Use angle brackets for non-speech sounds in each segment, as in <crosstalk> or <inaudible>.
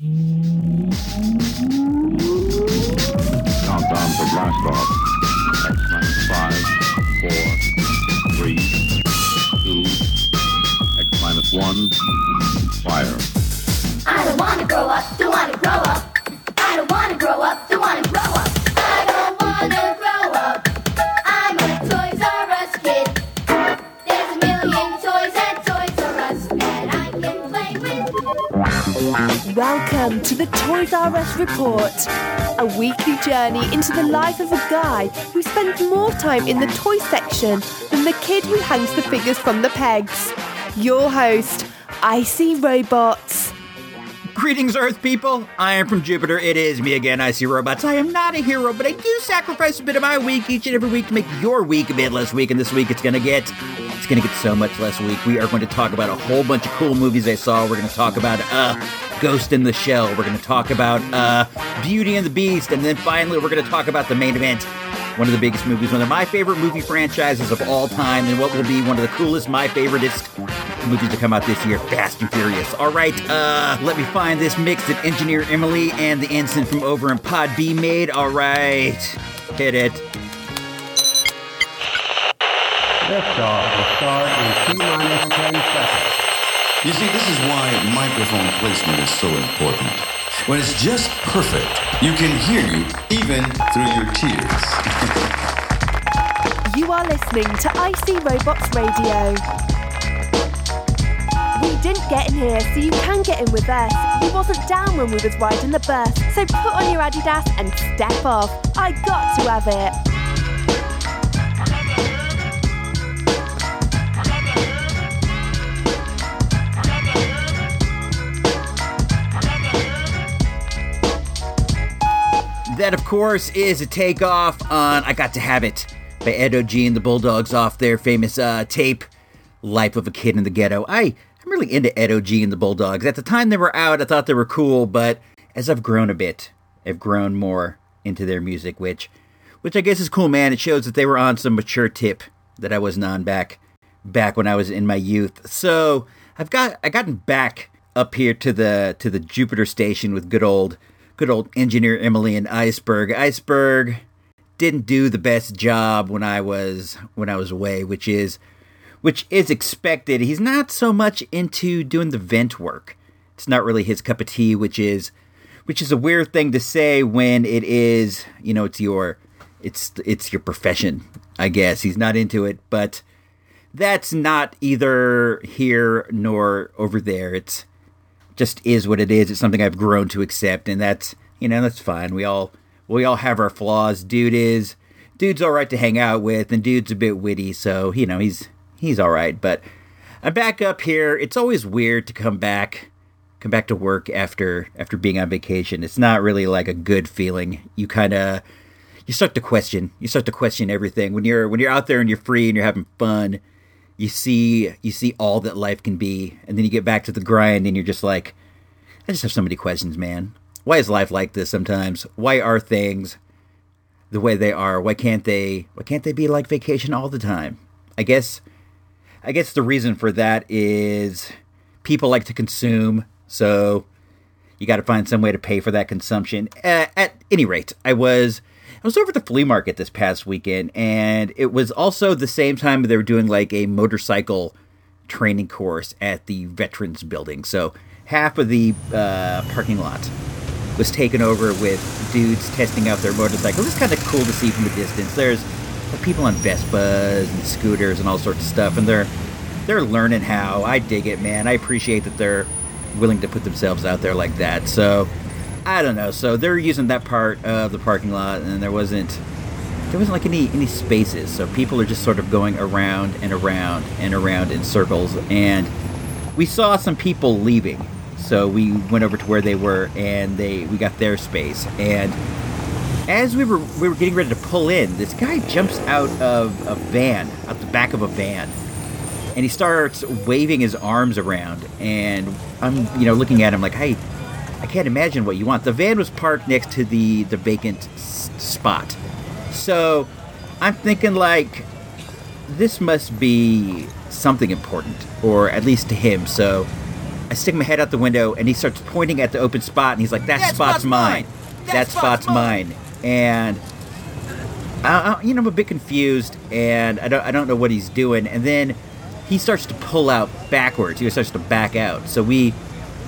Countdown for blast off. Five, four, three, two, X minus one, fire. I don't wanna grow up, don't wanna grow up. I don't wanna grow up, don't wanna Welcome to the Toys R Us Report, a weekly journey into the life of a guy who spends more time in the toy section than the kid who hangs the figures from the pegs. Your host, Icy Robots. Greetings, Earth people. I am from Jupiter. It is me again, Icy robots. I am not a hero, but I do sacrifice a bit of my week each and every week to make your week a bit less weak. And this week, it's gonna get, it's gonna get so much less weak. We are going to talk about a whole bunch of cool movies I saw. We're gonna talk about uh, Ghost in the Shell. We're gonna talk about uh, Beauty and the Beast, and then finally, we're gonna talk about the main event. One of the biggest movies, one of my favorite movie franchises of all time, and what will be one of the coolest, my favoriteest movies to come out this year, Fast and Furious. All right, uh, let me find this mix that Engineer Emily and the ensign from over in Pod B made. All right, hit it. Liftoff will start in T minus 10 seconds. You see, this is why microphone placement is so important. When it's just perfect, you can hear you even through your tears. You are listening to IC Robots Radio. We didn't get in here, so you can get in with us. We wasn't down when we was riding the bus, so put on your Adidas and step off. I got to have it. That, of course, is a takeoff on I Got to Have It by Ed O.G. and the Bulldogs off their famous uh, tape, Life of a Kid in the Ghetto. I, I'm really into Ed O.G. and the Bulldogs. At the time they were out, I thought they were cool, but as I've grown a bit, I've grown more into their music, which, which I guess is cool, man. It shows that they were on some mature tip that I wasn't on back, back when I was in my youth. So I've got, I gotten back up here to the to the Jupiter station with good old good old engineer Emily and Iceberg. Iceberg didn't do the best job when I was when I was away, which is which is expected. He's not so much into doing the vent work. It's not really his cup of tea, which is which is a weird thing to say when it is, you know, it's your it's it's your profession, I guess. He's not into it, but that's not either here nor over there. It's just is what it is. It's something I've grown to accept, and that's you know that's fine. We all we all have our flaws. Dude is dude's all right to hang out with, and dude's a bit witty, so you know he's he's all right. But I'm back up here. It's always weird to come back come back to work after after being on vacation. It's not really like a good feeling. You kind of you start to question. You start to question everything when you're when you're out there and you're free and you're having fun you see you see all that life can be and then you get back to the grind and you're just like i just have so many questions man. Why is life like this sometimes? Why are things the way they are? Why can't they why can't they be like vacation all the time? I guess i guess the reason for that is people like to consume so you got to find some way to pay for that consumption. Uh, at any rate i was I was over at the flea market this past weekend, and it was also the same time they were doing like a motorcycle training course at the Veterans Building. So half of the uh, parking lot was taken over with dudes testing out their motorcycles. It's kind of cool to see from a distance. There's people on Vespas and scooters and all sorts of stuff, and they're they're learning how. I dig it, man. I appreciate that they're willing to put themselves out there like that. So I don't know. So they're using that part of the parking lot, and there wasn't there wasn't like any any spaces. So people are just sort of going around and around and around in circles. And we saw some people leaving, so we went over to where they were, and they we got their space. And as we were we were getting ready to pull in, this guy jumps out of a van, out the back of a van. And he starts waving his arms around, and I'm, you know, looking at him like, "Hey, can't imagine what you want. The van was parked next to the the vacant s- spot, so I'm thinking like this must be something important, or at least to him. So I stick my head out the window, and he starts pointing at the open spot, and he's like, "That, That spot's, spot's mine. mine. That, That spot's, spot's mine." And I, I, you know, I'm a bit confused, and I don't, I don't know what he's doing. And then he starts to pull out backwards. He starts to back out. So we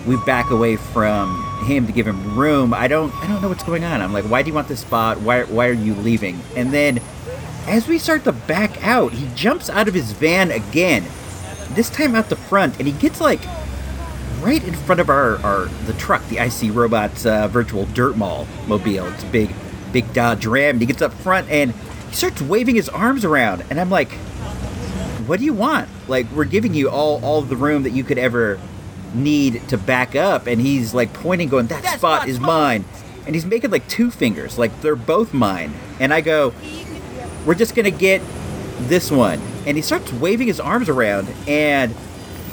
we back away from him to give him room. I don't, I don't know what's going on. I'm like, why do you want this spot? Why, why are you leaving? And then as we start to back out, he jumps out of his van again. This time out the front, and he gets like right in front of our, our the truck, the IC Robots uh, virtual dirt mall mobile. It's a big, big Dodge Ram. And he gets up front and he starts waving his arms around, and I'm like, "What do you want? Like, we're giving you all all the room that you could ever need to back up." And he's like pointing, going, "That, That spot is mine." mine." And he's making like two fingers, like they're both mine. And I go, "We're just gonna get this one." And he starts waving his arms around, and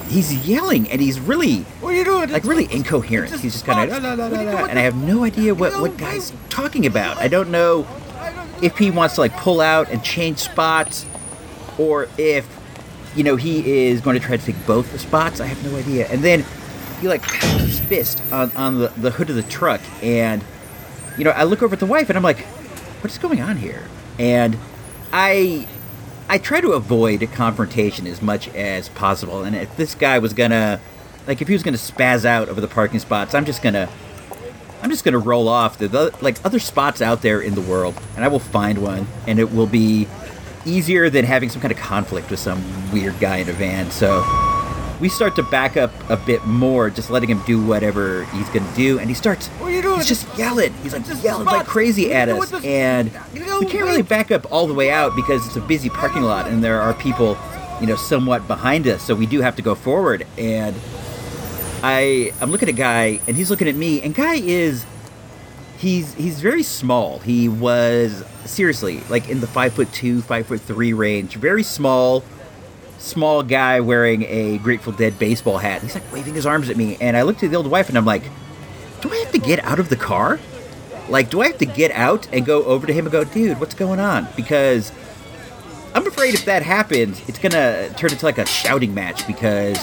he's yelling, and he's really What are you doing? like really incoherent. He's just kind of, What are you doing? and I have no idea what what guy's talking about. I don't know if he wants to like pull out and change spots, or if you know he is going to try to take both the spots. I have no idea. And then he like his fist on on the, the hood of the truck, and you know I look over at the wife, and I'm like, what is going on here? And I I try to avoid confrontation as much as possible. And if this guy was gonna, like, if he was gonna spaz out over the parking spots, I'm just gonna, I'm just gonna roll off the, the like other spots out there in the world, and I will find one, and it will be easier than having some kind of conflict with some weird guy in a van. So we start to back up a bit more, just letting him do whatever he's gonna do, and he starts. What are you doing? He's just yelling. He's like Just yelling like crazy at What are you us, doing with this- and we can't really back up all the way out because it's a busy parking lot, and there are people, you know, somewhat behind us. So we do have to go forward. And I, I'm looking at Guy, and he's looking at me, and Guy is, he's he's very small. He was seriously like in the five foot two, five foot three range, very small small guy wearing a Grateful Dead baseball hat. He's like waving his arms at me, and I looked at the old wife and I'm like, do I have to get out of the car? Like, do I have to get out and go over to him and go, dude, what's going on? Because I'm afraid if that happens, it's gonna turn into like a shouting match because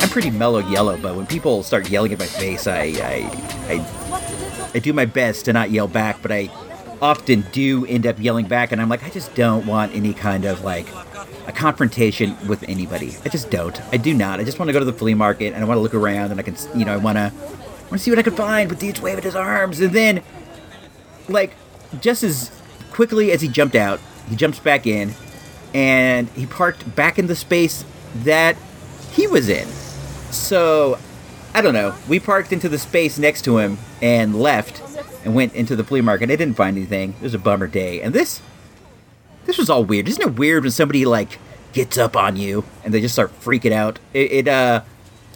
I'm pretty mellow yellow, but when people start yelling at my face, I I, I I do my best to not yell back, but I often do end up yelling back, and I'm like, I just don't want any kind of like a confrontation with anybody. I just don't. I do not. I just want to go to the flea market and I want to look around and I can, you know, I want to want to see what I can find. But dude's waving his arms, and then like just as quickly as he jumped out, he jumps back in, and he parked back in the space that he was in. So, I don't know. We parked into the space next to him and left and went into the flea market. I didn't find anything. It was a bummer day. And this this was all weird. Isn't it weird when somebody like gets up on you and they just start freaking out? It, it uh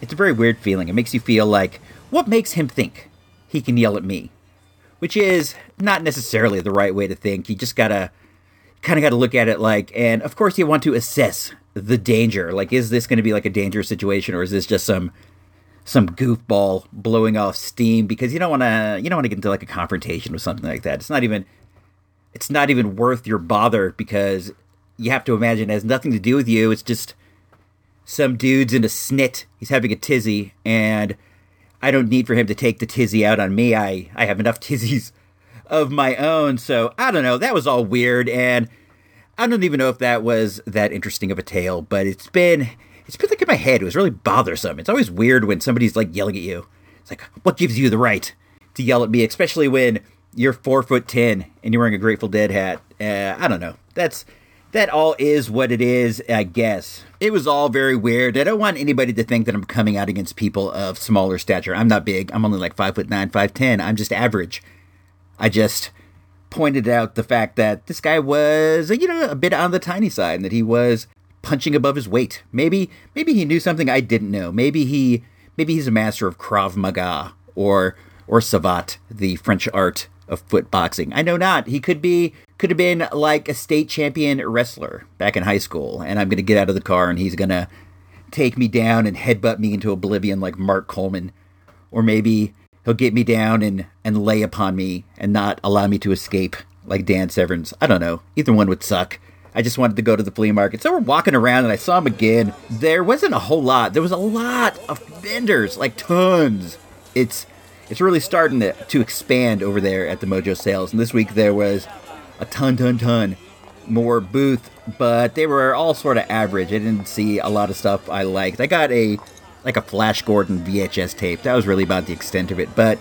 it's a very weird feeling. It makes you feel like what makes him think he can yell at me? Which is not necessarily the right way to think. You just got to kind of got to look at it like, and of course, you want to assess the danger. Like, is this going to be like a dangerous situation, or is this just some some goofball blowing off steam? Because you don't want to you don't want to get into like a confrontation with something like that. It's not even it's not even worth your bother because you have to imagine it has nothing to do with you. It's just some dude's in a snit. He's having a tizzy, and I don't need for him to take the tizzy out on me. I I have enough <laughs> tizzies of my own. So I don't know. That was all weird, and I don't even know if that was that interesting of a tale. But it's been it's been like in my head. It was really bothersome. It's always weird when somebody's like yelling at you. It's like what gives you the right to yell at me, especially when you're four foot ten and you're wearing a Grateful Dead hat. Uh, I don't know. That's that all is what it is, I guess. It was all very weird. I don't want anybody to think that I'm coming out against people of smaller stature. I'm not big. I'm only like five foot nine, five ten. I'm just average. I just pointed out the fact that this guy was, you know, a bit on the tiny side and that he was punching above his weight. Maybe maybe he knew something I didn't know. Maybe he maybe he's a master of Krav Maga or or Savate, the French art of foot boxing. I know not. He could be could have been like a state champion wrestler back in high school and I'm going to get out of the car and he's going to take me down and headbutt me into oblivion like Mark Coleman or maybe he'll get me down and and lay upon me and not allow me to escape like Dan Severns. I don't know. Either one would suck. I just wanted to go to the flea market. So we're walking around and I saw him again. There wasn't a whole lot. There was a lot of vendors, like tons. It's it's really starting to, to expand over there at the Mojo Sales. And this week there was a ton, ton, ton more booth, but they were all sort of average. I didn't see a lot of stuff I liked. I got a like a Flash Gordon VHS tape. That was really about the extent of it. But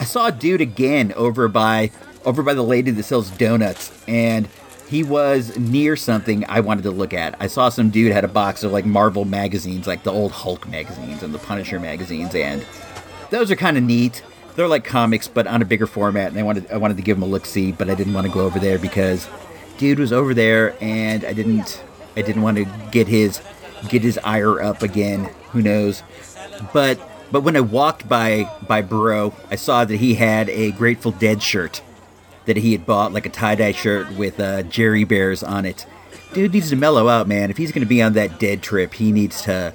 I saw a dude again over by over by the lady that sells donuts, and he was near something I wanted to look at. I saw some dude had a box of like Marvel magazines, like the old Hulk magazines and the Punisher magazines, and those are kind of neat. They're like comics, but on a bigger format. And I wanted I wanted to give him a look see, but I didn't want to go over there because dude was over there, and I didn't I didn't want to get his get his ire up again. Who knows? But but when I walked by by Burrow, I saw that he had a Grateful Dead shirt that he had bought, like a tie dye shirt with uh, Jerry Bears on it. Dude needs to mellow out, man. If he's going to be on that Dead trip, he needs to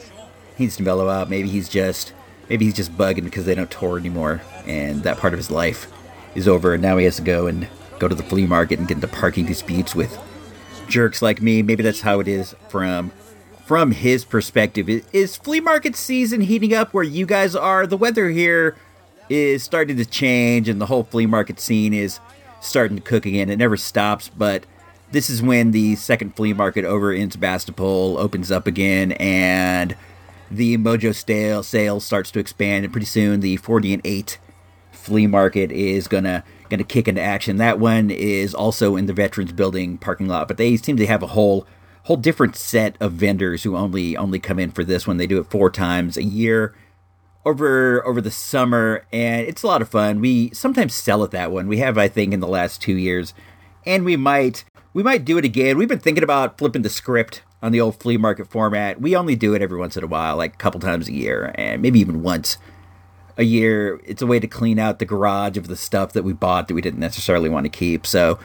he needs to mellow out. Maybe he's just maybe he's just bugging because they don't tour anymore, and that part of his life is over. And now he has to go and go to the flea market and get into parking disputes with jerks like me. Maybe that's how it is from from his perspective. Is, flea market season heating up where you guys are? The weather here is starting to change, and the whole flea market scene is starting to cook again. It never stops, but this is when the second flea market over in Sebastopol opens up again, and the Mojo stale sales starts to expand, and pretty soon the 40 and 8 flea market is gonna gonna kick into action. That one is also in the Veterans Building parking lot, but they seem to have a whole whole different set of vendors who only only come in for this one. They do it four times a year over over the summer, and it's a lot of fun. We sometimes sell at that one. We have, I think, in the last two years, and we might we might do it again. We've been thinking about flipping the script on the old flea market format. We only do it every once in a while, like a couple times a year, and maybe even once a year. It's a way to clean out the garage of the stuff that we bought that we didn't necessarily want to keep. So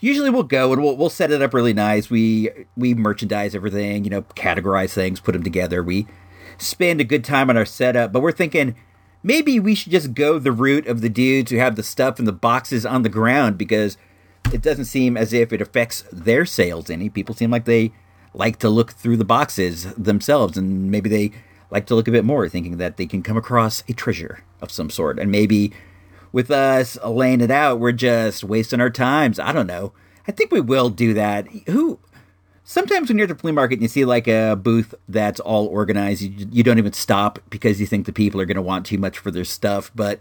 usually we'll go and we'll, we'll set it up really nice. We we merchandise everything, you know, categorize things, put them together. We spend a good time on our setup, but we're thinking maybe we should just go the route of the dudes who have the stuff in the boxes on the ground because it doesn't seem as if it affects their sales any. People seem like they like to look through the boxes themselves, and maybe they like to look a bit more, thinking that they can come across a treasure of some sort, and maybe with us laying it out, we're just wasting our times. I don't know. I think we will do that. Who? Sometimes when you're at the flea market and you see like a booth that's all organized, you, you don't even stop because you think the people are going to want too much for their stuff. But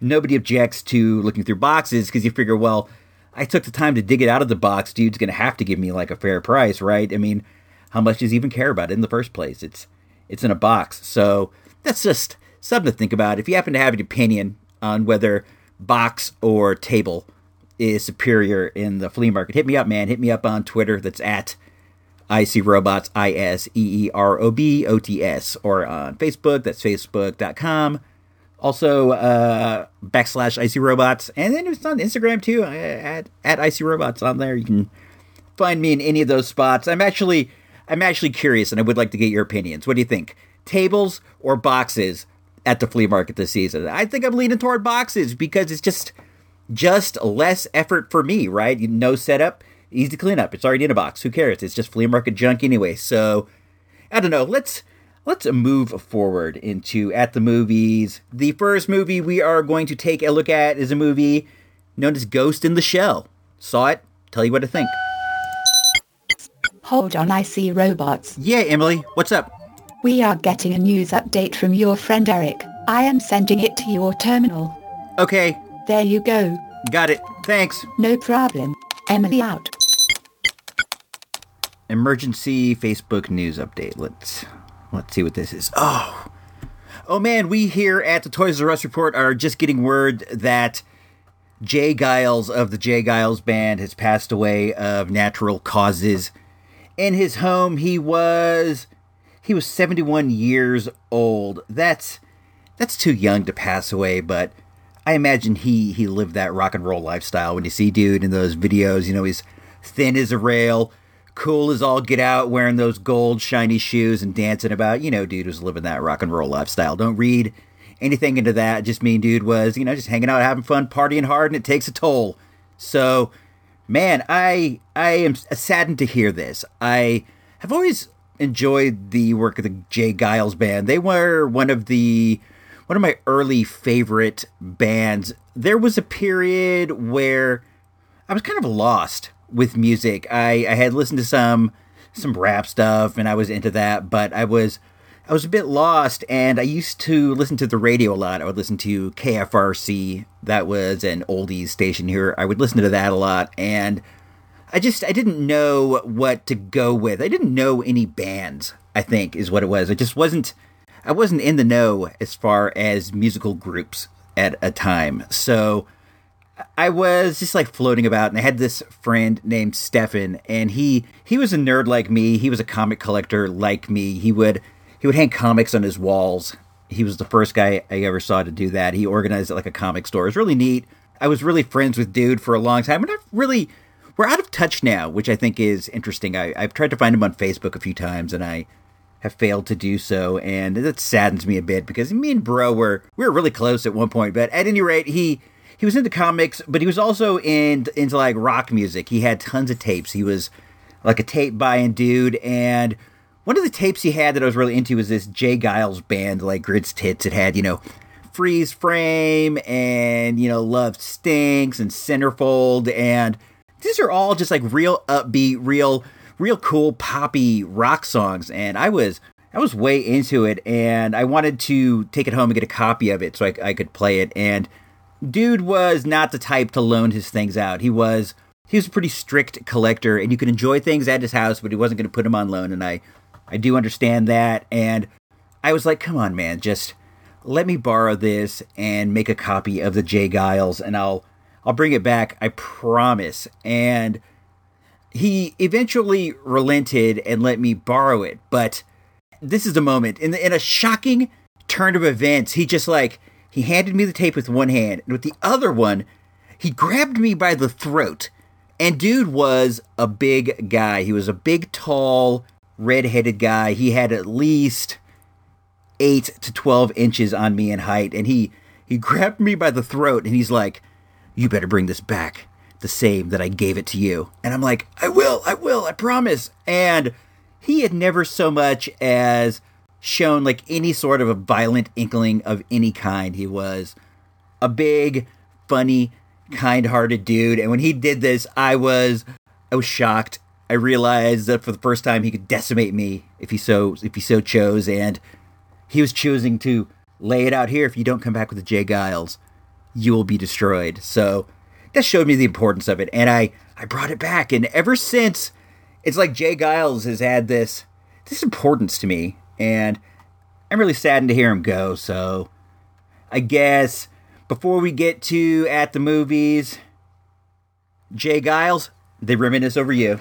nobody objects to looking through boxes because you figure, well, I took the time to dig it out of the box. Dude's going to have to give me like a fair price, right? I mean, how much does he even care about it in the first place? It's it's in a box, so that's just something to think about. If you happen to have an opinion on whether box or table is superior in the flea market, hit me up, man. Hit me up on Twitter. That's at IC Robots, I S E E R O B O T S, or on Facebook. That's facebook.com. Also, uh, backslash IC Robots. And then it's on Instagram too, uh, at, at IC Robots on there. You can find me in any of those spots. I'm actually. I'm actually curious, and I would like to get your opinions. What do you think? Tables or boxes at the flea market this season? I think I'm leaning toward boxes because it's just just less effort for me, right? No setup, easy to clean up. It's already in a box. Who cares? It's just flea market junk anyway. So I don't know. Let's let's move forward into at the movies. The first movie we are going to take a look at is a movie known as Ghost in the Shell. Saw it? Tell you what I think. Hold on, I see robots. Yeah, Emily, what's up? We are getting a news update from your friend Eric. I am sending it to your terminal. Okay, There you go. got it. Thanks. No problem. Emily out. emergency Facebook news update. Let's let's see what this is. Oh, oh man, we here at the Toys R Us report are just getting word that J. Geils of the J. Geils Band has passed away of natural causes. In his home, he was he was 71 years old. That's that's too young to pass away, but I imagine he he lived that rock and roll lifestyle. When you see dude in those videos, you know he's thin as a rail, cool as all get out, wearing those gold shiny shoes and dancing about. You know, dude was living that rock and roll lifestyle. Don't read anything into that. Just mean dude was you know just hanging out, having fun, partying hard, and it takes a toll. So Man, I I am saddened to hear this. I have always enjoyed the work of the J. Geils band. They were one of the one of my early favorite bands. There was a period where I was kind of lost with music. I, I had listened to some some rap stuff and I was into that, but I was I was a bit lost and I used to listen to the radio a lot. I would listen to KFRC, that was an oldies station here. I would listen to that a lot and I just I didn't know what to go with. I didn't know any bands, I think is what it was. I just wasn't I wasn't in the know as far as musical groups at a time. So I was just like floating about, and I had this friend named Stefan, and he he was a nerd like me. He was a comic collector like me. He would he would hang comics on his walls. He was the first guy I ever saw to do that. He organized it like a comic store. It was really neat. I was really friends with Dude for a long time, and I've really we're out of touch now, which I think is interesting. I, I've tried to find him on Facebook a few times, and I have failed to do so, and that saddens me a bit because me and Bro were we were really close at one point. But at any rate, he he was into comics, but he was also in, into like rock music. He had tons of tapes. He was like a tape buying dude, and one of the tapes he had that I was really into was this J. Geils band, like Grit's Tits. It had you know Freeze Frame and you know Love Stinks and Centerfold, and these are all just like real upbeat, real real cool poppy rock songs, and I was I was way into it, and I wanted to take it home and get a copy of it so I, I could play it. And dude was not the type to loan his things out. He was he was a pretty strict collector, and you could enjoy things at his house, but he wasn't going to put them on loan. And I I do understand that, and I was like, come on, man, just let me borrow this and make a copy of the J. Geils, and I'll I'll bring it back. I promise. And he eventually relented and let me borrow it. But this is the moment in, the, in a shocking turn of events. He just like he handed me the tape with one hand, and with the other one, he grabbed me by the throat. And dude was a big guy. He was a big, tall, red-headed guy. He had at least eight to twelve inches on me in height, and he he <laughs> grabbed me by the throat, and he's like, "You better bring this back." the same that I gave it to you. And I'm like, I will, I will, I promise. And he had never so much as shown like any sort of a violent inkling of any kind. He was a big, funny, kind-hearted dude. And when he did this, I was I was shocked. I realized that for the first time he could decimate me if he so if he so chose, and he was choosing to lay it out here. If you don't come back with the J. Geils, you will be destroyed. So that showed me the importance of it, and I I brought it back, and ever since, it's like J. Geils has had this this importance to me, and I'm really saddened to hear him go. So, I guess before we get to at the movies, J. Geils, they reminisce over you.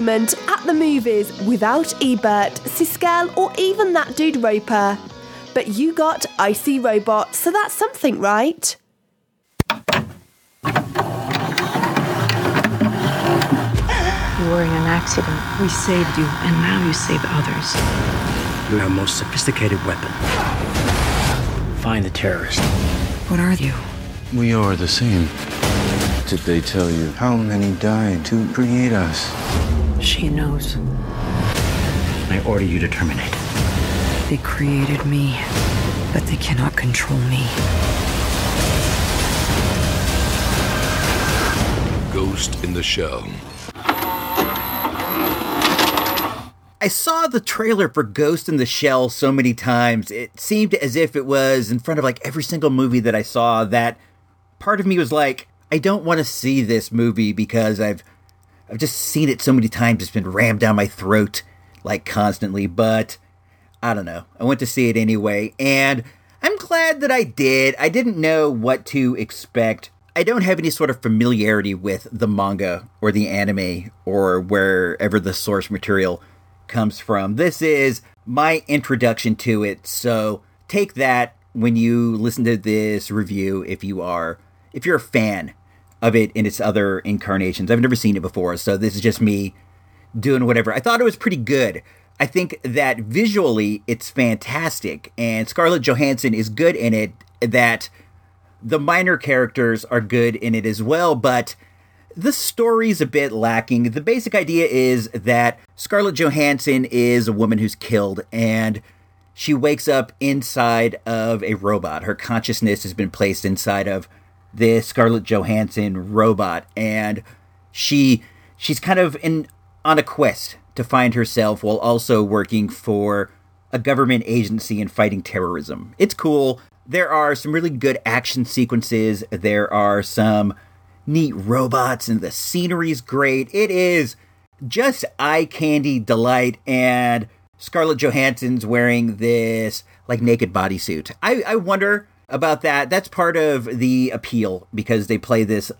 Moment, at the movies, without Ebert, Siskel, or even that dude Roper. But you got Icy Robot, so that's something, right? You were in an accident. We saved you, and now you save others. You're our most sophisticated weapon. Find the terrorist. What are you? We are the same. Did they tell you how many died to create us? She knows. I order you to terminate. They created me, but they cannot control me. Ghost in the Shell. I saw the trailer for Ghost in the Shell so many times. It seemed as if it was in front of like every single movie that I saw that part of me was like, I don't want to see this movie because I've I've just seen it so many times it's been rammed down my throat like constantly, but I don't know. I went to see it anyway, and I'm glad that I did. I didn't know what to expect. I don't have any sort of familiarity with the manga or the anime or wherever the source material comes from. This is my introduction to it, so take that when you listen to this review if you are if you're a fan of it in its other incarnations. I've never seen it before, so this is just me doing whatever. I thought it was pretty good. I think that visually it's fantastic, and Scarlett Johansson is good in it. That the minor characters are good in it as well, but the story's a bit lacking. The basic idea is that Scarlett Johansson is a woman who's killed, and she wakes up inside of a robot. Her consciousness has been placed inside of this Scarlett Johansson robot, and she she's kind of in on a quest to find herself while also working for a government agency and fighting terrorism. It's cool. There are some really good action sequences. There are some neat robots, and the scenery's great. It is just eye candy delight, and Scarlett Johansson's wearing this like naked bodysuit. I, I wonder about that. That's part of the appeal because they play this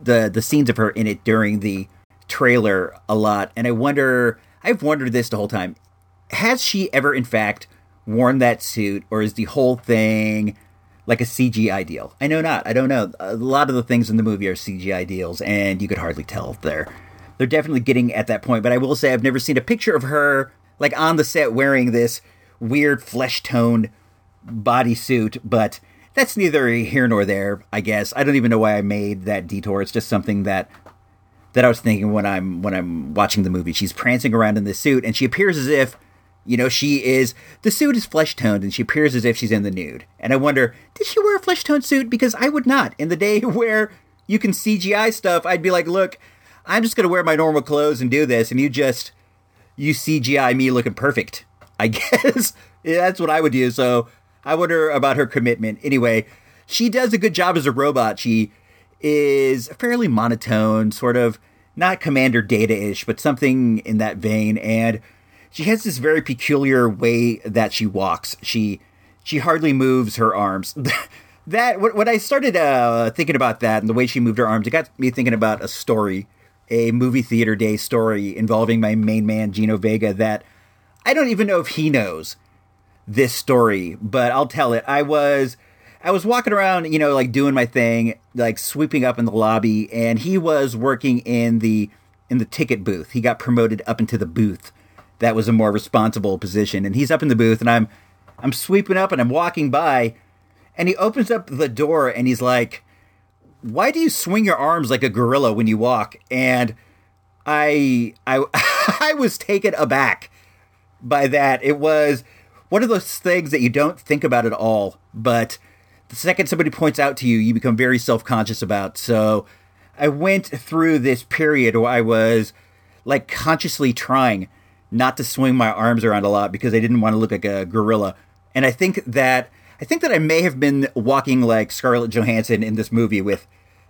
the the scenes of her in it during the trailer a lot, and I wonder. I've wondered this the whole time. Has she ever, in fact, worn that suit, or is the whole thing like a CGI deal? I know not. I don't know. A lot of the things in the movie are CGI deals, and you could hardly tell they're they're definitely getting at that point. But I will say I've never seen a picture of her like on the set wearing this weird flesh toned bodysuit, but that's neither here nor there, I guess. I don't even know why I made that detour. It's just something that that I was thinking when I'm when I'm watching the movie. She's prancing around in this suit and she appears as if you know, she is the suit is flesh toned and she appears as if she's in the nude. And I wonder, did she wear a flesh toned suit? Because I would not. In the day <laughs> where you can CGI stuff, I'd be like, look, I'm just gonna wear my normal clothes and do this, and you just you CGI me looking perfect. I <laughs> guess yeah, that's what I would do. So I wonder about her commitment. Anyway, she does a good job as a robot. She is fairly monotone, sort of not Commander Data ish, but something in that vein. And she has this very peculiar way that she walks. She she hardly moves her arms. <laughs> that when I started uh, thinking about that and the way she moved her arms, it got me thinking about a story, a movie theater day story involving my main man Gino Vega. That I don't even know if he knows this story, but I'll tell it. I was I was walking around, you know, like doing my thing, like sweeping up in the lobby, and he was working in the in the ticket booth. He got promoted up into the booth. That was a more responsible position, and he's up in the booth, and I'm I'm sweeping up, and I'm walking by, and he opens up the door, and he's like, "Why do you swing your arms like a gorilla when you walk?" And I I <laughs> I was taken aback by that. It was one of those things that you don't think about at all, but the second somebody points out to you, you become very self conscious about. So I went through this period where I was like consciously trying not to swing my arms around a lot because I didn't want to look like a gorilla. And I think that I think that I may have been walking like Scarlett Johansson in this movie with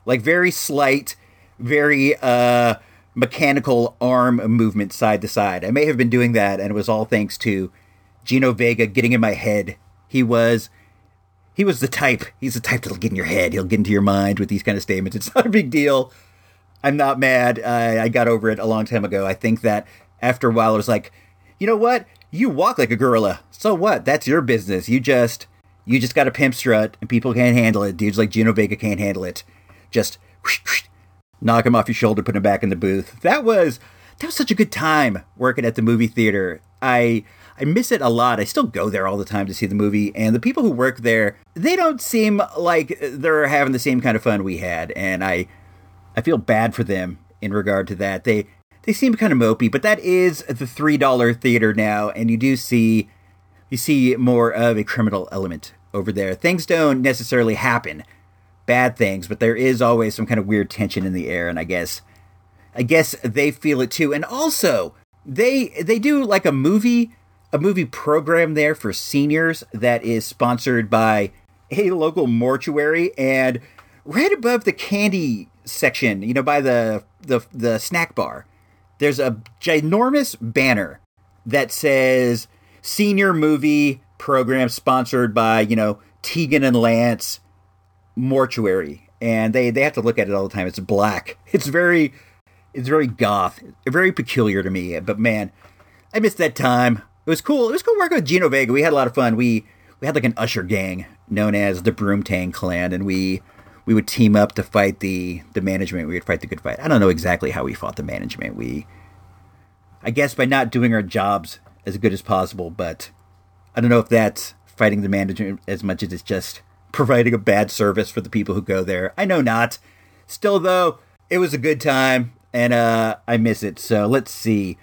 like very slight, very uh mechanical arm movement side to side. I may have been doing that and it was all thanks to Gino Vega getting in my head. He was he was the type. He's the type that'll get in your head. He'll get into your mind with these kind of statements. It's <laughs> not a big deal. I'm not mad. I, I got over it a long time ago. I think that after a while, I was like, you know what? You walk like a gorilla. So what? That's your business. You just you just got a pimp strut, and people can't handle it. Dudes like Gino Vega can't handle it. Just whoosh, whoosh, knock him off your shoulder, put him back in the booth. That was that was such a good time working at the movie theater. I I miss it a lot. I still go there all the time to see the movie, and the people who work there, they don't seem like they're having the same kind of fun we had, and I I feel bad for them in regard to that. They they seem kind of mopey, but that is the three dollar theater now, and you do see you see more of a criminal element over there. Things don't necessarily happen, bad things, but there is always some kind of weird tension in the air, and I guess I guess they feel it too. And also, they they do like a movie a movie program there for seniors that is sponsored by a local mortuary and right above the candy section, you know, by the the the snack bar, there's a ginormous banner that says senior movie program sponsored by, you know, Tegan and Lance mortuary. And they they have to look at it all the time. It's black. <laughs> It's very it's very goth, very peculiar to me. But man, I missed that time. It was cool. It was cool working with Gino Vega. We had a lot of fun. We we had like an usher gang known as the Broomtang Clan, and we we would team up to fight the the management. We would fight the good fight. I don't know exactly how we fought the management. We, I guess, by not doing our jobs as good as possible. But I don't know if that's fighting the management as much as it's just providing a bad service for the people who go there. I know not. Still, though, it was a good time, and uh, I miss it. So let's see.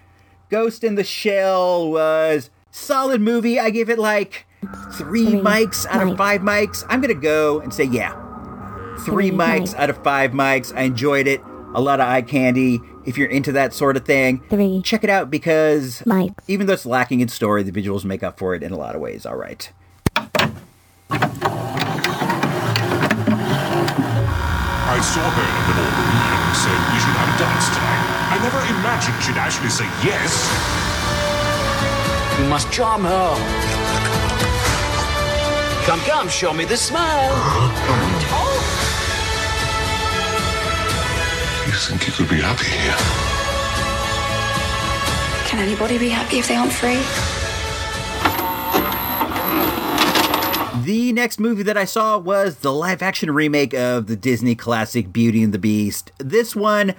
Ghost in the Shell was solid movie. I give it like three, Three mics out of five mics. I'm gonna go and say yeah, three, Three mics mics. out of five mics. I enjoyed it. A lot of eye candy. If you're into that sort of thing, Three check it out because mics. even though it's lacking in story, the visuals make up for it in a lot of ways. All right. I saw her in the middle room and said we should have a dance tonight. I never imagined she'd actually say yes. You must charm her. Come, come, show me the smile. <gasps> You think you could be happy here? Can anybody be happy if they aren't free? The next movie that I saw was the live action remake of the Disney classic Beauty and the Beast. This one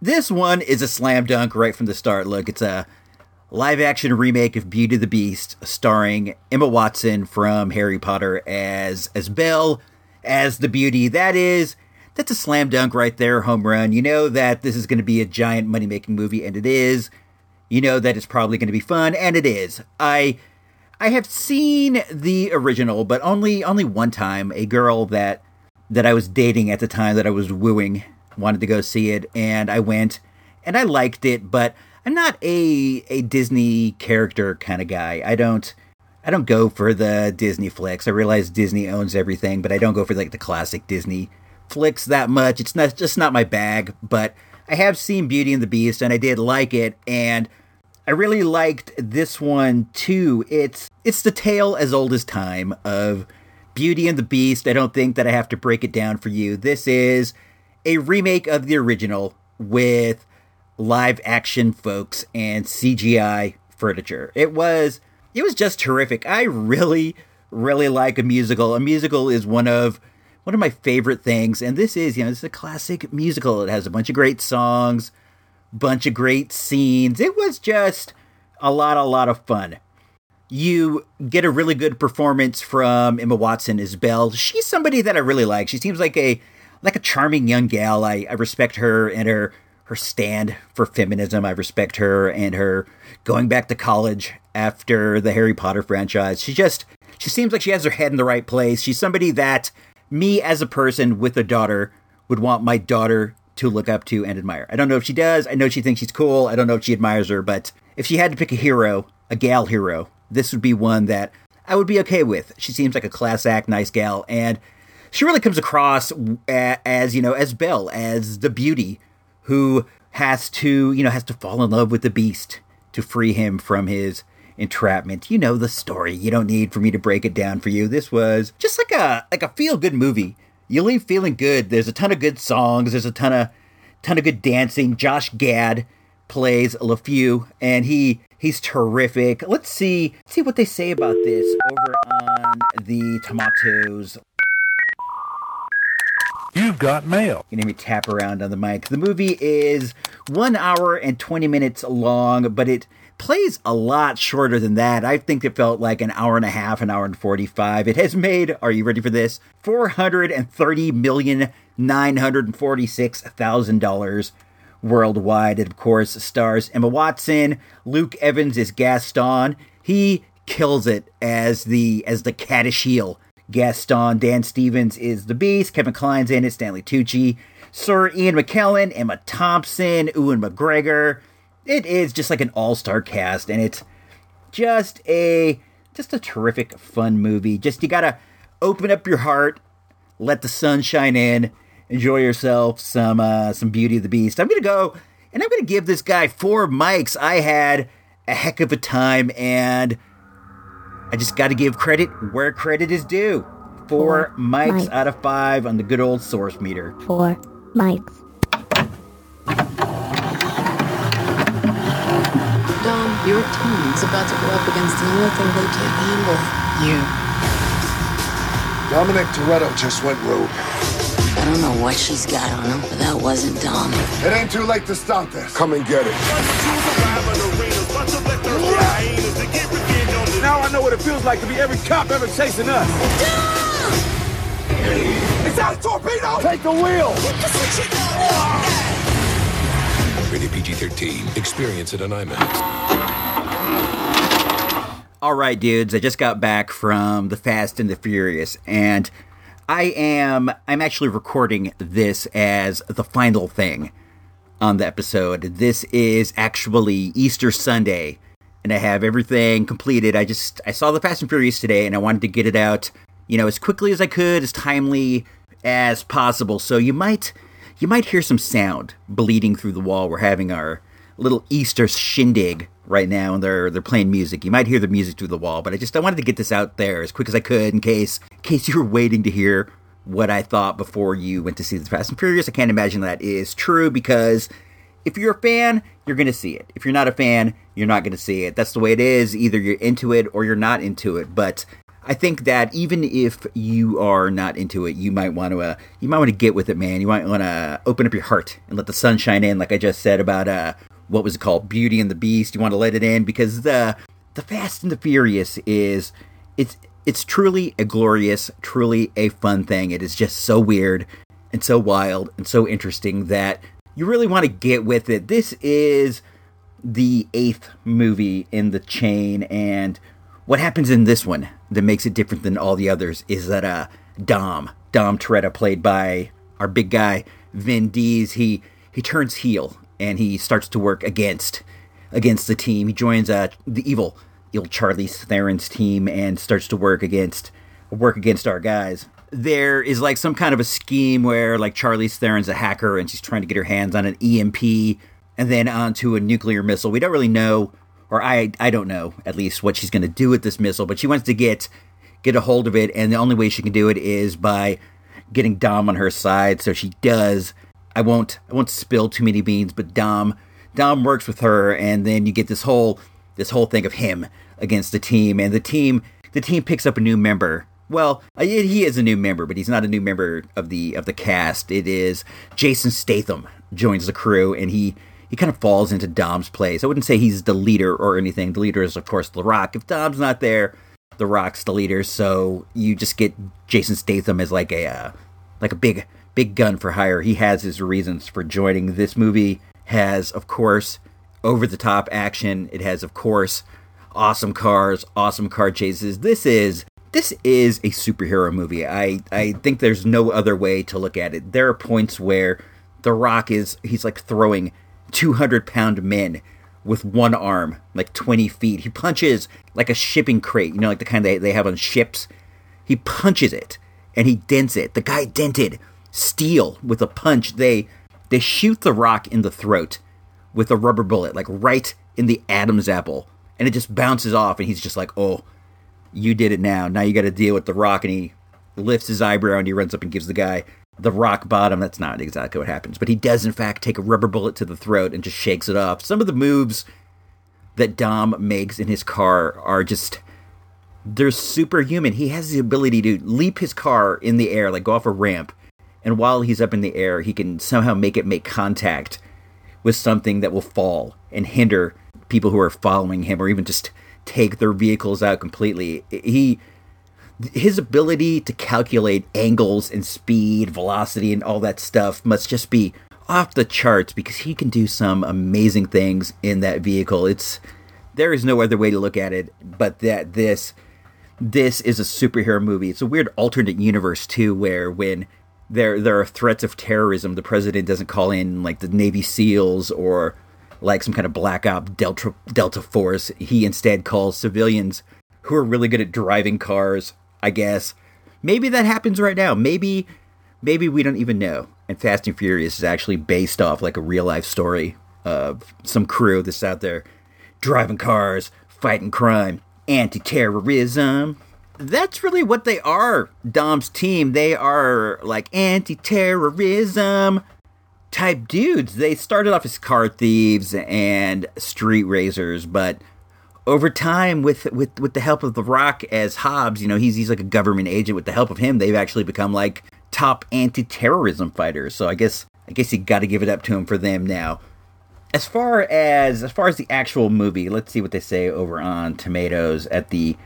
this one is a slam dunk right from the start. Look, it's a live action remake of Beauty and the Beast starring Emma Watson from Harry Potter as as Belle, as the beauty. That is that's a slam dunk right there, home run. You know that this is going to be a giant money making movie and it is. You know that it's probably going to be fun and it is. I I have seen the original, but only only one time. A girl that that I was dating at the time that I was wooing wanted to go see it, and I went, and I liked it. But I'm not a a Disney character kind of guy. I don't I don't go for the Disney flicks. I realize Disney owns everything, but I don't go for like the classic Disney flicks that much. It's not just not my bag. But I have seen Beauty and the Beast, and I did like it, and I really liked this one too. It's it's the tale as old as time of Beauty and the Beast. I don't think that I have to break it down for you. This is a remake of the original with live action folks and CGI furniture. It was it was just terrific. I really really like a musical. A musical is one of one of my favorite things and this is, you know, this is a classic musical. It has a bunch of great songs bunch of great scenes. It was just a lot, a lot of fun. You get a really good performance from Emma Watson as Belle. She's somebody that I really like. She seems like a like a charming young gal. I, I respect her and her her stand for feminism. I respect her and her going back to college after the Harry Potter franchise. She just she seems like she has her head in the right place. She's somebody that me as a person with a daughter would want my daughter to look up to and admire. I don't know if she does. I know she thinks she's cool. I don't know if she admires her, but if she had to pick a hero, a gal hero, this would be one that I would be okay with. She seems like a class act, nice gal, and she really comes across as, you know, as Belle, as the beauty who has to, you know, has to fall in love with the beast to free him from his entrapment. You know the story. You don't need for me to break it down for you. This was just like a like a feel good movie. You leave feeling good. There's a ton of good songs. There's a ton of ton of good dancing. Josh Gad plays LeFou, and he he's terrific. Let's see let's see what they say about this over on the Tomatoes. You've got mail. You hear me tap around on the mic. The movie is one hour and 20 minutes long, but it plays a lot shorter than that. I think it felt like an hour and a half, an hour and 45. It has made, are you ready for this? $430,946,000 worldwide. It, of course, stars Emma Watson. Luke Evans is Gaston. He kills it as the as the caddish heel. Gaston, Dan Stevens is the Beast, Kevin Kline's in it, Stanley Tucci, Sir Ian McKellen, Emma Thompson, Ewan McGregor. It is just like an all-star cast, and it's just a just a terrific fun movie. Just you gotta open up your heart, let the sun shine in, enjoy yourself some uh, some Beauty of the Beast. I'm gonna go and I'm gonna give this guy four mics. I had a heck of a time, and I just got to give credit where credit is due. Four, Four mics mics. out of five on the good old source meter. Four mics. Dom, your team's about to go up against the only thing they can't handle. You. Dominic Toretto just went rogue. I don't know what she's got on him, but that wasn't Dom. It ain't too late to stop this. Come and get it. Now I know what it feels like to be every cop ever chasing us. It's out, torpedo! Take the wheel! Rated PG-13. Experience it on IMAX. All right, dudes, I just got back from The Fast and the Furious, and I am I'm actually recording this as the final thing on the episode. This is actually Easter Sunday, and I have everything completed. I just I saw The Fast and Furious today, and I wanted to get it out, you know, as quickly as I could, as timely as possible. So you might you might hear some sound bleeding through the wall. We're having our little Easter shindig right now, and they're they're playing music. You might hear the music through the wall, but I just I wanted to get this out there as quick as I could in case in case you were waiting to hear what I thought before you went to see the Fast and Furious. I can't imagine that is true because if you're a fan, you're to see it. If you're not a fan, you're not going to see it. That's the way it is. Either you're into it or you're not into it. But I think that even if you are not into it, you might want to uh, you might want to get with it, man. You might want to open up your heart and let the sun shine in, like I just said about uh, what was it called, Beauty and the Beast. You want to let it in because the the Fast and the Furious is it's it's truly a glorious, truly a fun thing. It is just so weird and so wild and so interesting that you really want to get with it. This is the eighth movie in the chain, and what happens in this one that makes it different than all the others is that uh Dom, Dom Toretto, played by our big guy Vin Diesel, he he turns heel and he starts to work against against the team. He joins uh the evil evil Charlize Theron's team and starts to work against work against our guys. There is like some kind of a scheme where like Charlize Theron's a hacker and she's trying to get her hands on an EMP and then onto a nuclear missile. We don't really know, or I I don't know at least what she's going to do with this missile, but she wants to get get a hold of it, and the only way she can do it is by getting Dom on her side. So she does. I won't I won't spill too many beans, but Dom Dom works with her, and then you get this whole this whole thing of him against the team, and the team the team picks up a new member. Well, uh, he is a new member, but he's not a new member of the of the cast. It is Jason Statham joins the crew, and he he kind of falls into Dom's place. I wouldn't say he's the leader or anything. The leader is, of course, The Rock. If Dom's not there, The Rock's the leader. So you just get Jason Statham as like a uh, like a big big gun for hire. He has his reasons for joining. This movie has, of course, over the top action. It has, of course, awesome cars, awesome car chases. This is this is a superhero movie. I I think there's no other way to look at it. There are points where The Rock is he's like throwing 200 pound men with one arm, like 20 feet. He punches like a shipping crate, you know, like the kind they, they have on ships. He punches it and he dents it. The guy dented steel with a punch. They they shoot the rock in the throat with a rubber bullet, like right in the Adam's apple, and it just bounces off. And he's just like, "Oh, you did it now. Now you got to deal with the rock." And he lifts his eyebrow and he runs up and gives the guy the rock bottom. That's not exactly what happens, but he does in fact take a rubber bullet to the throat and just shakes it off. Some of the moves that Dom makes in his car are just they're superhuman. He has the ability to leap his car in the air, like go off a ramp, and while he's up in the air, he can somehow make it make contact with something that will fall and hinder people who are following him or even just take their vehicles out completely. He his ability to calculate angles and speed, velocity, and all that stuff must just be off the charts because he can do some amazing things in that vehicle. It's there is no other way to look at it but that this this is a superhero movie. It's a weird alternate universe too, where when there there are threats of terrorism, the president doesn't call in like the Navy SEALs or like some kind of black op Delta Delta Force. He instead calls civilians who are really good at driving cars I guess. Maybe that happens right now. Maybe maybe we don't even know. And Fast and Furious is actually based off like a real life story of some crew that's out there driving cars, fighting crime, anti-terrorism. That's really what they are, Dom's team. They are like anti-terrorism type dudes. They started off as car thieves and street racers, but over time with with with the help of the rock as hobbs you know he's he's like a government agent with the help of him they've actually become like top anti-terrorism fighters. So I guess I guess you got to give it up to him for them now. As far as as far as the actual movie, let's see what they say over on Tomatoes at the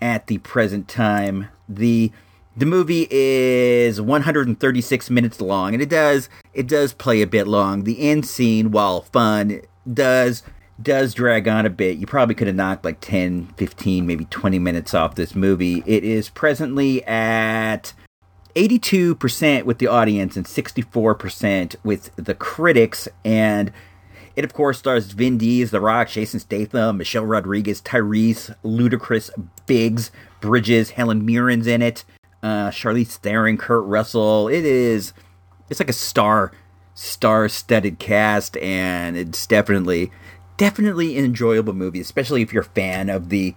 at the present time. The the movie is 136 minutes long, and it does it does play a bit long. The end scene, while fun, does does drag on a bit. You probably could have knocked like 10, 15, maybe 20 minutes off this movie. It is presently at 82% with the audience and 64% with the critics. And it, of course, stars Vin Diesel, The Rock, Jason Statham, Michelle Rodriguez, Tyrese, Ludacris, Biggs, Bridges, Helen Mirren's in it, uh, Charlize Theron, Kurt Russell. It is, it's like a star, star-studded cast, and it's definitely definitely an enjoyable movie, especially if you're a fan of the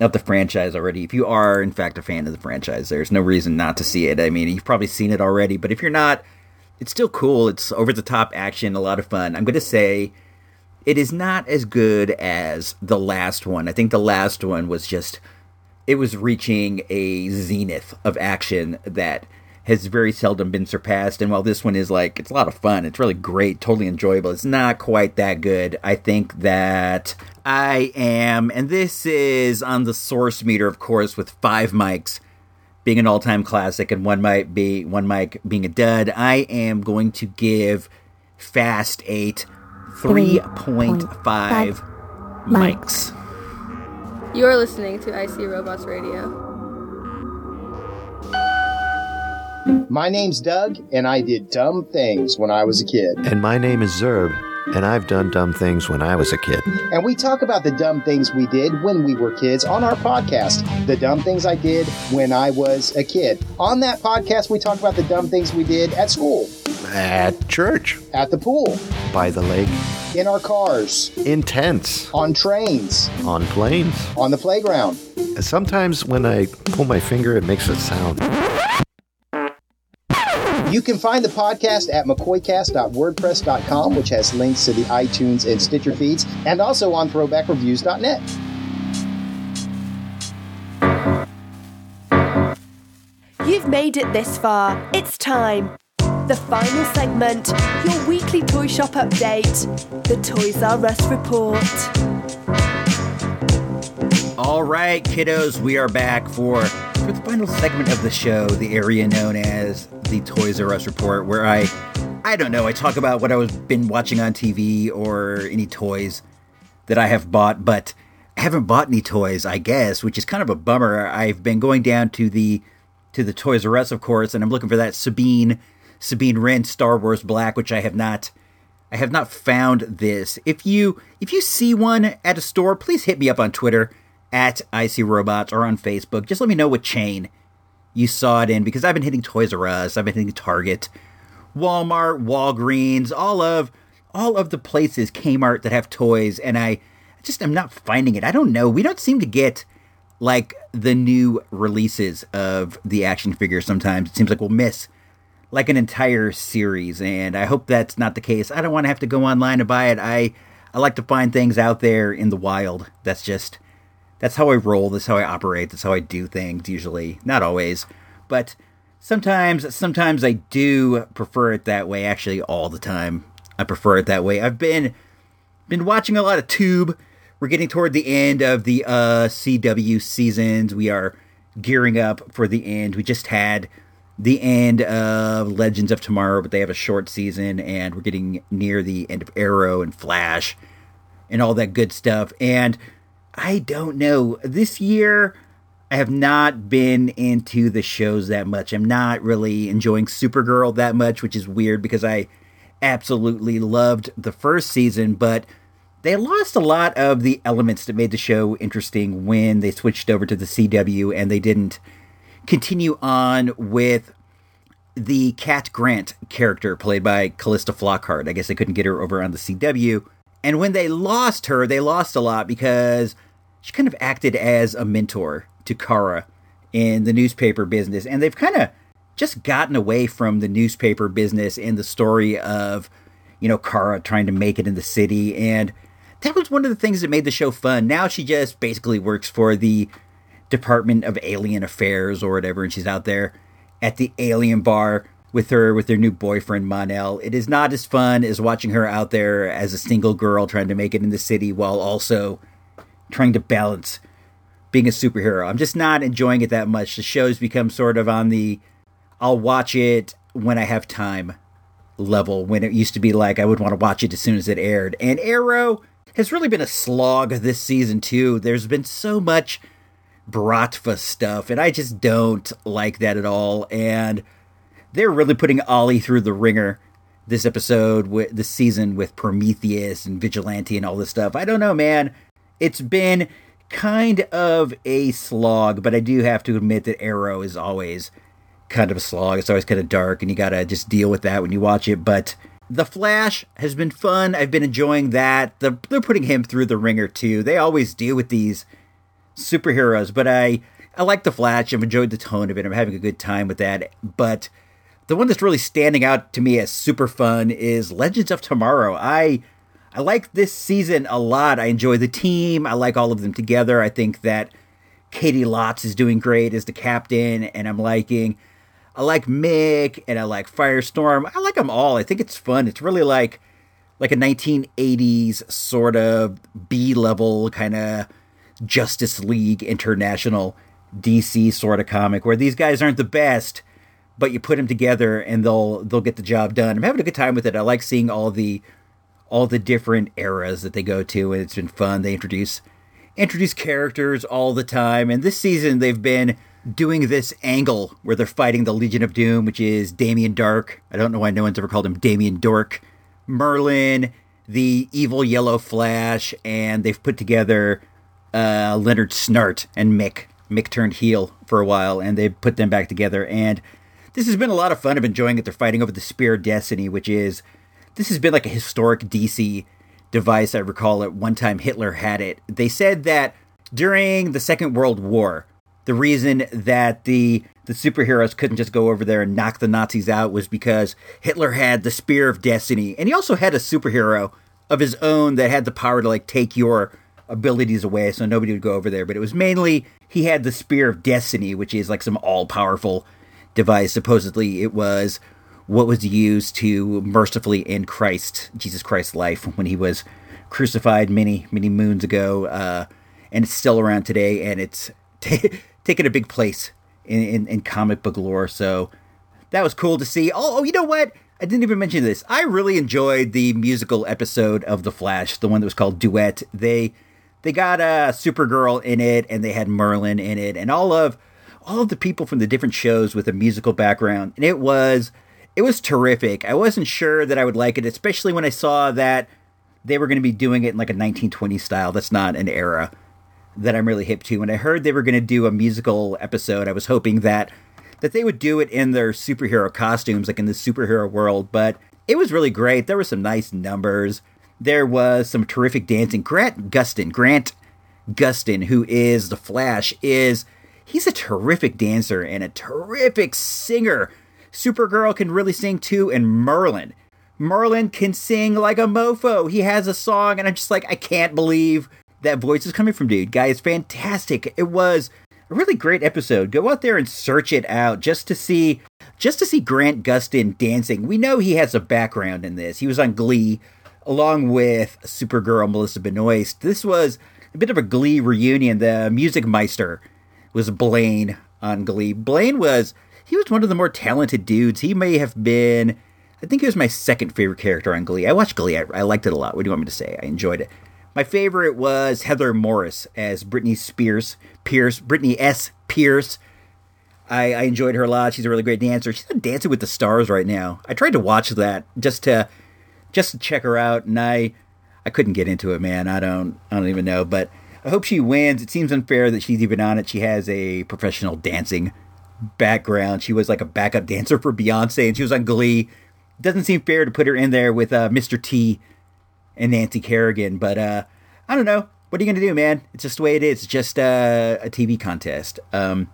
of the franchise already. If you are in fact a fan of the franchise, there's no reason not to see it. I mean, you've probably seen it already, but if you're not, it's still cool. It's over the top action, a lot of fun. I'm going to say it is not as good as the last one. I think the last one was just it was reaching a zenith of action that has very seldom been surpassed. And while this one is like, it's a lot of fun, it's really great, totally enjoyable, it's not quite that good. I think that I am, and this is on the source meter, of course, with five mics being an all time classic and one mic be one mic being a dud. I am going to give Fast Eight 3.5 mics. You're listening to IC Robots Radio. My name's Doug, and I did dumb things when I was a kid. And my name is Zerb, and I've done dumb things when I was a kid. And we talk about the dumb things we did when we were kids on our podcast, The Dumb Things I Did When I Was a Kid. On that podcast, we talk about the dumb things we did at school, At church, at the pool, by the lake, in our cars, in tents, on trains, on planes. on the playground. Sometimes when I pull my finger, it makes a sound. You can find the podcast at mccoycast.wordpress.com, which has links to the iTunes and Stitcher feeds, and also on throwbackreviews.net. You've made it this far. It's time. The final segment, your weekly toy shop update, the Toys R Us report. All right, kiddos, we are back for for the final segment of the show, the area known as the Toys R Us report, where I I don't know, I talk about what I was been watching on TV or any toys that I have bought, but I haven't bought any toys, I guess, which is kind of a bummer. I've been going down to the to the Toys R Us, of course, and I'm looking for that Sabine Sabine Wren Star Wars Black, which I have not I have not found this. If you if you see one at a store, please hit me up on Twitter at IC Robots or on Facebook. Just let me know what chain you saw it in because I've been hitting Toys R Us, I've been hitting Target, Walmart, Walgreens, all of all of the places Kmart that have toys, and I just am not finding it. I don't know. We don't seem to get like the new releases of the action figures sometimes. It seems like we'll miss like an entire series, and I hope that's not the case. I don't want to have to go online to buy it. I I like to find things out there in the wild. That's just that's how I roll. That's how I operate. That's how I do things. Usually, not always, but sometimes. Sometimes I do prefer it that way. Actually, all the time, I prefer it that way. I've been been watching a lot of Tube. We're getting toward the end of the uh, CW seasons. We are gearing up for the end. We just had the end of Legends of Tomorrow, but they have a short season, and we're getting near the end of Arrow and Flash and all that good stuff. And I don't know. This year, I have not been into the shows that much. I'm not really enjoying Supergirl that much, which is weird because I absolutely loved the first season, but they lost a lot of the elements that made the show interesting when they switched over to the CW and they didn't continue on with the Cat Grant character played by Calista Flockhart. I guess they couldn't get her over on the CW. And when they lost her, they lost a lot because she kind of acted as a mentor to Kara in the newspaper business. And they've kind of just gotten away from the newspaper business and the story of, you know, Kara trying to make it in the city. And that was one of the things that made the show fun. Now she just basically works for the Department of Alien Affairs or whatever, and she's out there at the alien bar with her with their new boyfriend Mon-El. It is not as fun as watching her out there as a single girl trying to make it in the city while also trying to balance being a superhero. I'm just not enjoying it that much. The show's become sort of on the I'll watch it when I have time level when it used to be like I would want to watch it as soon as it aired. And Arrow has really been a slog this season too. There's been so much Bratva stuff, and I just don't like that at all. And they're really putting Ollie through the ringer this episode with this season with Prometheus and Vigilante and all this stuff. I don't know, man. It's been kind of a slog, but I do have to admit that Arrow is always kind of a slog. It's always kind of dark, and you gotta just deal with that when you watch it. But The Flash has been fun. I've been enjoying that. The, they're putting him through the ringer too. They always do with these superheroes, but I I like The Flash. I've enjoyed the tone of it. I'm having a good time with that. But the one that's really standing out to me as super fun is Legends of Tomorrow. I I like this season a lot. I enjoy the team. I like all of them together. I think that Caity Lotz is doing great as the captain, and I'm liking. I like Mick, and I like Firestorm. I like them all. I think it's fun. It's really like like a 1980s sort of B level kind of Justice League International DC sort of comic where these guys aren't the best, but you put them together and they'll they'll get the job done. I'm having a good time with it. I like seeing all the all the different eras that they go to, and it's been fun. They introduce introduce characters all the time, and this season they've been doing this angle where they're fighting the Legion of Doom, which is Damien Darhk. I don't know why no one's ever called him Damien Dork. Merlyn, the evil Yellow Flash, and they've put together uh, Leonard Snart and Mick. Mick turned heel for a while, and they put them back together. And this has been a lot of fun. I've been enjoying it. They're fighting over the Spear of Destiny, which is this has been like a historic DC device. I recall at one time Hitler had it. They said that during the Second World War, the reason that the the superheroes couldn't just go over there and knock the Nazis out was because Hitler had the Spear of Destiny, and he also had a superhero of his own that had the power to like take your abilities away, so nobody would go over there. But it was mainly he had the Spear of Destiny, which is like some all powerful device. Supposedly, it was what was used to mercifully end Christ, Jesus Christ's life when he was crucified many, many moons ago. Uh, and it's still around today, and it's <laughs> t- taken a big place in, in, in, comic book lore. So that was cool to see. Oh, oh, you know what? I didn't even mention this. I really enjoyed the musical episode of The Flash, the one that was called Duet. They they got a uh, Supergirl in it, and they had Merlyn in it, and all of all of the people from the different shows with a musical background, and it was it was terrific. I wasn't sure that I would like it, especially when I saw that they were going to be doing it in like a 1920 style. That's not an era that I'm really hip to. When I heard they were going to do a musical episode, I was hoping that that they would do it in their superhero costumes, like in the superhero world. But it was really great. There were some nice numbers. There was some terrific dancing. Grant Gustin, Grant Gustin, who is the Flash, is he's a terrific dancer and a terrific singer. Supergirl can really sing too, and Merlyn. Merlyn can sing like a mofo. He has a song, and I'm just like, I can't believe that voice is coming from dude. Guy is fantastic. It was a really great episode. Go out there and search it out just to see just to see Grant Gustin dancing. We know he has a background in this. He was on Glee along with Supergirl Melissa Benoist. This was a bit of a Glee reunion. The music meister was Blaine on Glee. Blaine was he was one of the more talented dudes. He may have been I think he was my second favorite character on Glee. I watched Glee. I, I liked it a lot. What do you want me to say? I enjoyed it. My favorite was Heather Morris as Britney Spears, Pierce, Brittany S. Pierce. I, I enjoyed her a lot. She's a really great dancer. She's on Dancing with the Stars right now. I tried to watch that just to just to check her out, and I I couldn't get into it, man. I don't I don't even know, but I hope she wins. It seems unfair that she's even on it. She has a professional dancing background. She was like a backup dancer for Beyonce, and she was on Glee. Doesn't seem fair to put her in there with uh, Mr. T and Nancy Kerrigan, but uh, I don't know. What are you gonna do, man? It's just the way it is. It's just uh, a TV contest. Um,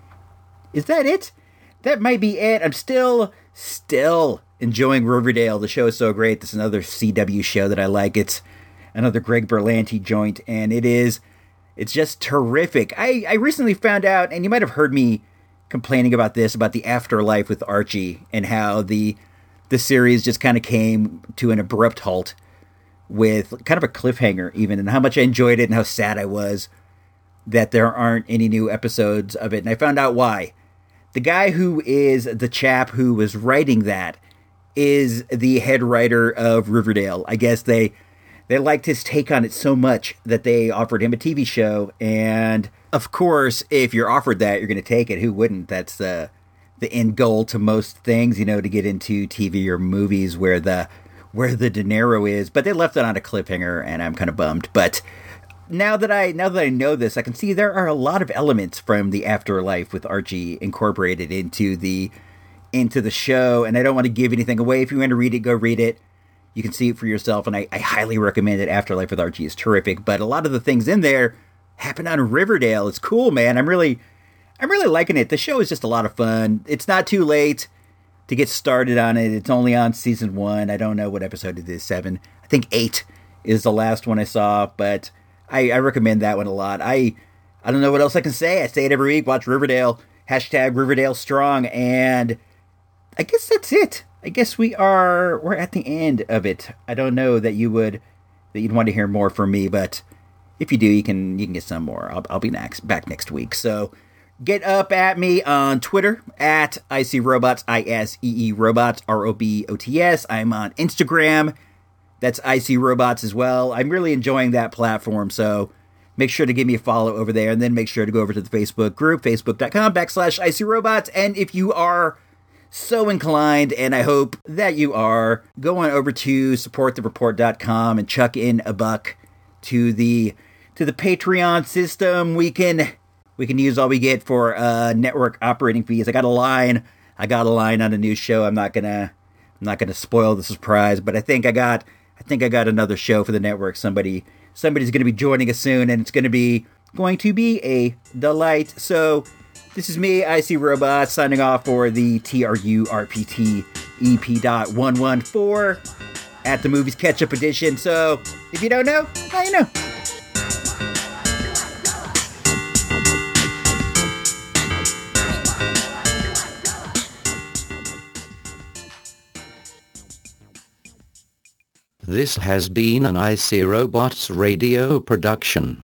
is that it? That might be it. I'm still, still enjoying Riverdale. The show is so great. This is another CW show that I like. It's another Greg Berlanti joint, and it is it's just terrific. I, I recently found out, and you might have heard me complaining about this about the afterlife with Archie and how the the series just kind of came to an abrupt halt with kind of a cliffhanger even and how much I enjoyed it and how sad I was that there aren't any new episodes of it and I found out why. The guy who is the chap who was writing that is the head writer of Riverdale. I guess they they liked his take on it so much that they offered him a TV show and of course, if you're offered that, you're going to take it. Who wouldn't? That's the the end goal to most things, you know, to get into TV or movies where the where the dinero is. But they left it on a cliffhanger, and I'm kind of bummed. But now that I now that I know this, I can see there are a lot of elements from the afterlife with Archie incorporated into the into the show, and I don't want to give anything away. If you want to read it, go read it. You can see it for yourself, and I, I highly recommend it. Afterlife with Archie is terrific, but a lot of the things in there happen on Riverdale. It's cool, man. I'm really I'm really liking it. The show is just a lot of fun. It's not too late to get started on it. It's only on season one. I don't know what episode it is. Seven. I think eight is the last one I saw, but I, I recommend that one a lot. I I don't know what else I can say. I say it every week. Watch Riverdale. Hashtag Riverdale Strong. And I guess that's it. I guess we are we're at the end of it. I don't know that you would that you'd want to hear more from me, but if you do, you can you can get some more. I'll, I'll be next back next week. So get up at me on Twitter at IC Robots, I S E E Robots, R O B O T S. I'm on Instagram. That's IC Robots as well. I'm really enjoying that platform. So make sure to give me a follow over there and then make sure to go over to the Facebook group, facebook.com backslash IC Robots. And if you are so inclined, and I hope that you are, go on over to supportthereport.com and chuck in a buck to the to the Patreon system. We can we can use all we get for uh, network operating fees. I got a line. I got a line on a new show. I'm not gonna I'm not gonna spoil the surprise, but I think I got I think I got another show for the network. Somebody somebody's gonna be joining us soon, and it's gonna be going to be a delight. So this is me, IC Robot, signing off for the TRU RPT EP.114 at the movies catch up edition. So if you don't know, now you know. This has been an IC Robots radio production.